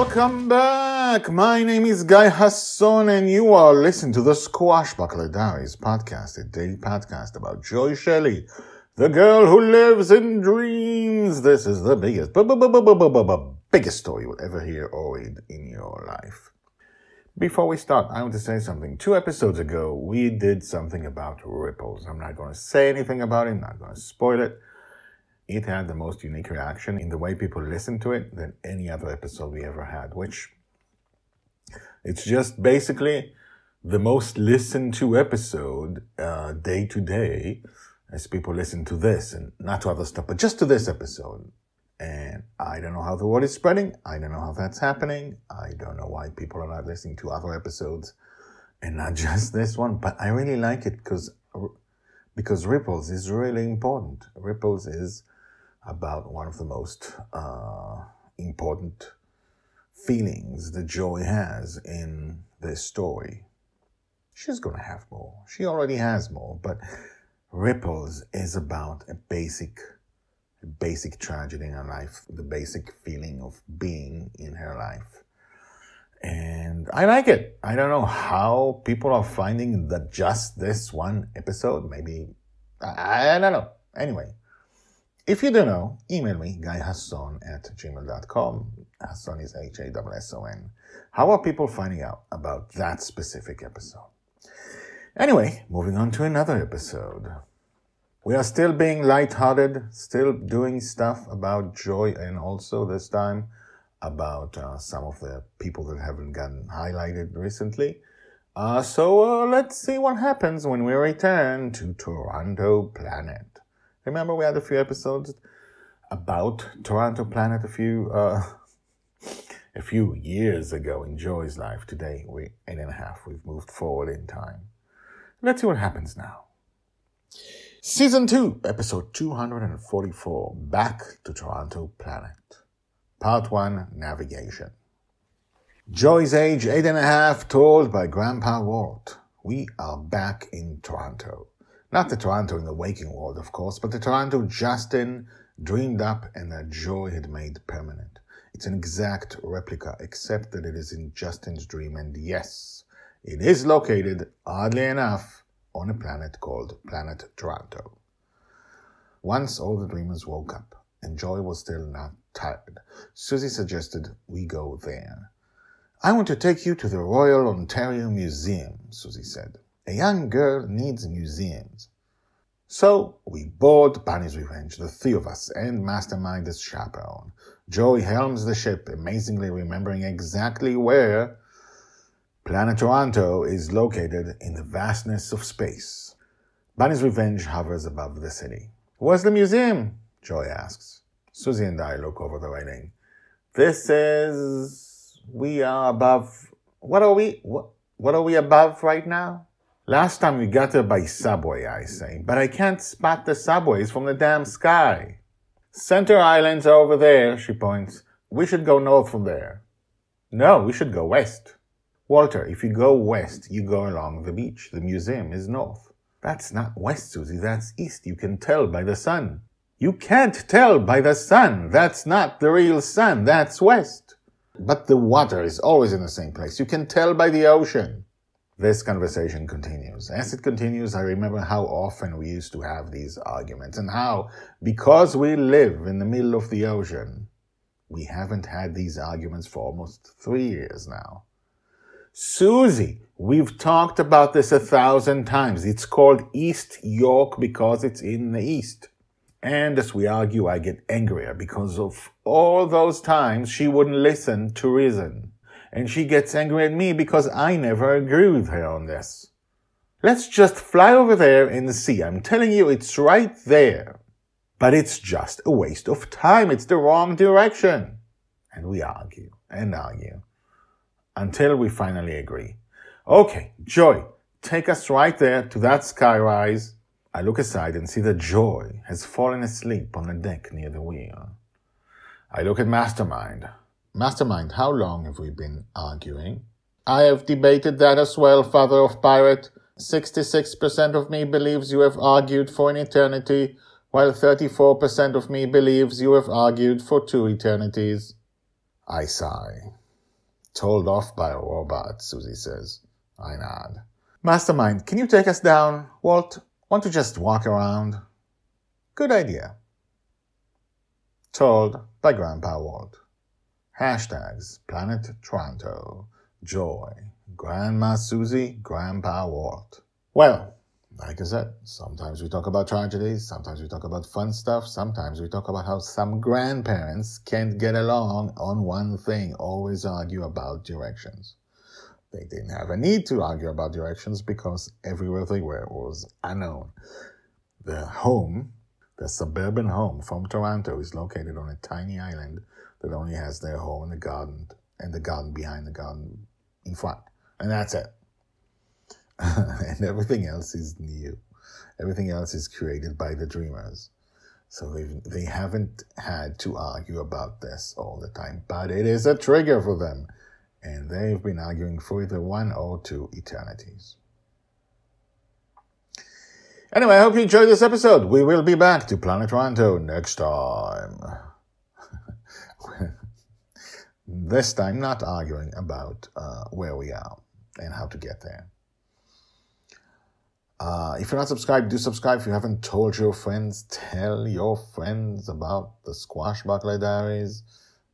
Welcome back! My name is Guy Hasson and you are listening to the Squashbuckler Diaries podcast, a daily podcast about Joy Shelley, the girl who lives in dreams. This is the biggest, biggest story you'll ever hear or read in your life. Before we start, I want to say something. Two episodes ago, we did something about ripples. I'm not going to say anything about it, I'm not going to spoil it it had the most unique reaction in the way people listened to it than any other episode we ever had, which it's just basically the most listened to episode uh, day to day as people listen to this and not to other stuff, but just to this episode. And I don't know how the word is spreading. I don't know how that's happening. I don't know why people are not listening to other episodes and not just this one, but I really like it because because ripples is really important. Ripples is about one of the most uh, important feelings that Joy has in this story. She's going to have more. She already has more, but Ripples is about a basic, a basic tragedy in her life, the basic feeling of being in her life. And I like it. I don't know how people are finding that just this one episode. Maybe, I, I don't know. Anyway, if you don't know, email me, guyhasson at gmail.com. Hasson is H-A-S-S-O-N. How are people finding out about that specific episode? Anyway, moving on to another episode. We are still being lighthearted, still doing stuff about joy, and also this time about uh, some of the people that haven't gotten highlighted recently. Uh, so uh, let's see what happens when we return to Toronto Planet. Remember, we had a few episodes about Toronto Planet a few uh, a few years ago in Joy's life. Today, we eight and a half. We've moved forward in time. Let's see what happens now. Season two, episode two hundred and forty-four. Back to Toronto Planet. Part one: Navigation. Joy's age eight and a half, told by Grandpa Walt. We are back in Toronto. Not the Toronto in the waking world, of course, but the Toronto Justin dreamed up and that Joy had made permanent. It's an exact replica, except that it is in Justin's dream, and yes, it is located, oddly enough, on a planet called Planet Toronto. Once all the dreamers woke up, and Joy was still not tired, Susie suggested we go there. I want to take you to the Royal Ontario Museum, Susie said. A young girl needs museums. So we board Bonny's Revenge, the three of us, and Mastermind as chaperone. Joey helms the ship, amazingly remembering exactly where Planet Toronto is located in the vastness of space. Bonny's Revenge hovers above the city. Where's the museum? Joy asks. Susie and I look over the writing. This is. We are above. What are we? What, what are we above right now? Last time we got there by subway, I say, but I can't spot the subways from the damn sky. Center Island's over there, she points. We should go north from there. No, we should go west. Walter, if you go west, you go along the beach. The museum is north. That's not west, Susie, that's east. You can tell by the sun. You can't tell by the sun. That's not the real sun. That's west. But the water is always in the same place. You can tell by the ocean. This conversation continues. As it continues, I remember how often we used to have these arguments and how, because we live in the middle of the ocean, we haven't had these arguments for almost three years now. Susie, we've talked about this a thousand times. It's called East York because it's in the East. And as we argue, I get angrier because of all those times she wouldn't listen to reason. And she gets angry at me because I never agree with her on this. Let's just fly over there and see. I'm telling you, it's right there. But it's just a waste of time. It's the wrong direction. And we argue and argue until we finally agree. Okay, Joy, take us right there to that skyrise. I look aside and see that Joy has fallen asleep on the deck near the wheel. I look at Mastermind. Mastermind, how long have we been arguing? I have debated that as well, Father of Pirate. 66% of me believes you have argued for an eternity, while 34% of me believes you have argued for two eternities. I sigh. Told off by a robot, Susie says. I nod. Mastermind, can you take us down? Walt, want to just walk around? Good idea. Told by Grandpa Walt. Hashtags Planet Toronto, Joy, Grandma Susie, Grandpa Walt. Well, like I said, sometimes we talk about tragedies, sometimes we talk about fun stuff, sometimes we talk about how some grandparents can't get along on one thing, always argue about directions. They didn't have a need to argue about directions because everywhere they were was unknown. The home the suburban home from Toronto is located on a tiny island that only has their home and the garden and the garden behind the garden in front. And that's it. and everything else is new. Everything else is created by the dreamers. So they haven't had to argue about this all the time, but it is a trigger for them. And they've been arguing for either one or two eternities. Anyway, I hope you enjoyed this episode. We will be back to Planet Toronto next time. this time, not arguing about uh, where we are and how to get there. Uh, if you're not subscribed, do subscribe. If you haven't told your friends, tell your friends about the Squashbuckler Diaries.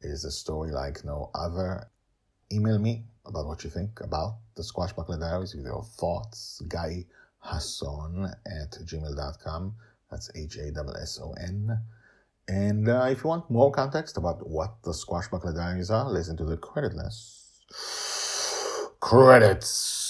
It is a story like no other. Email me about what you think about the Squashbuckler Diaries with your thoughts, guy Hasson at gmail.com. That's H A S O N. And uh, if you want more context about what the Squashbuckler Diaries are, listen to the credit list. Credits.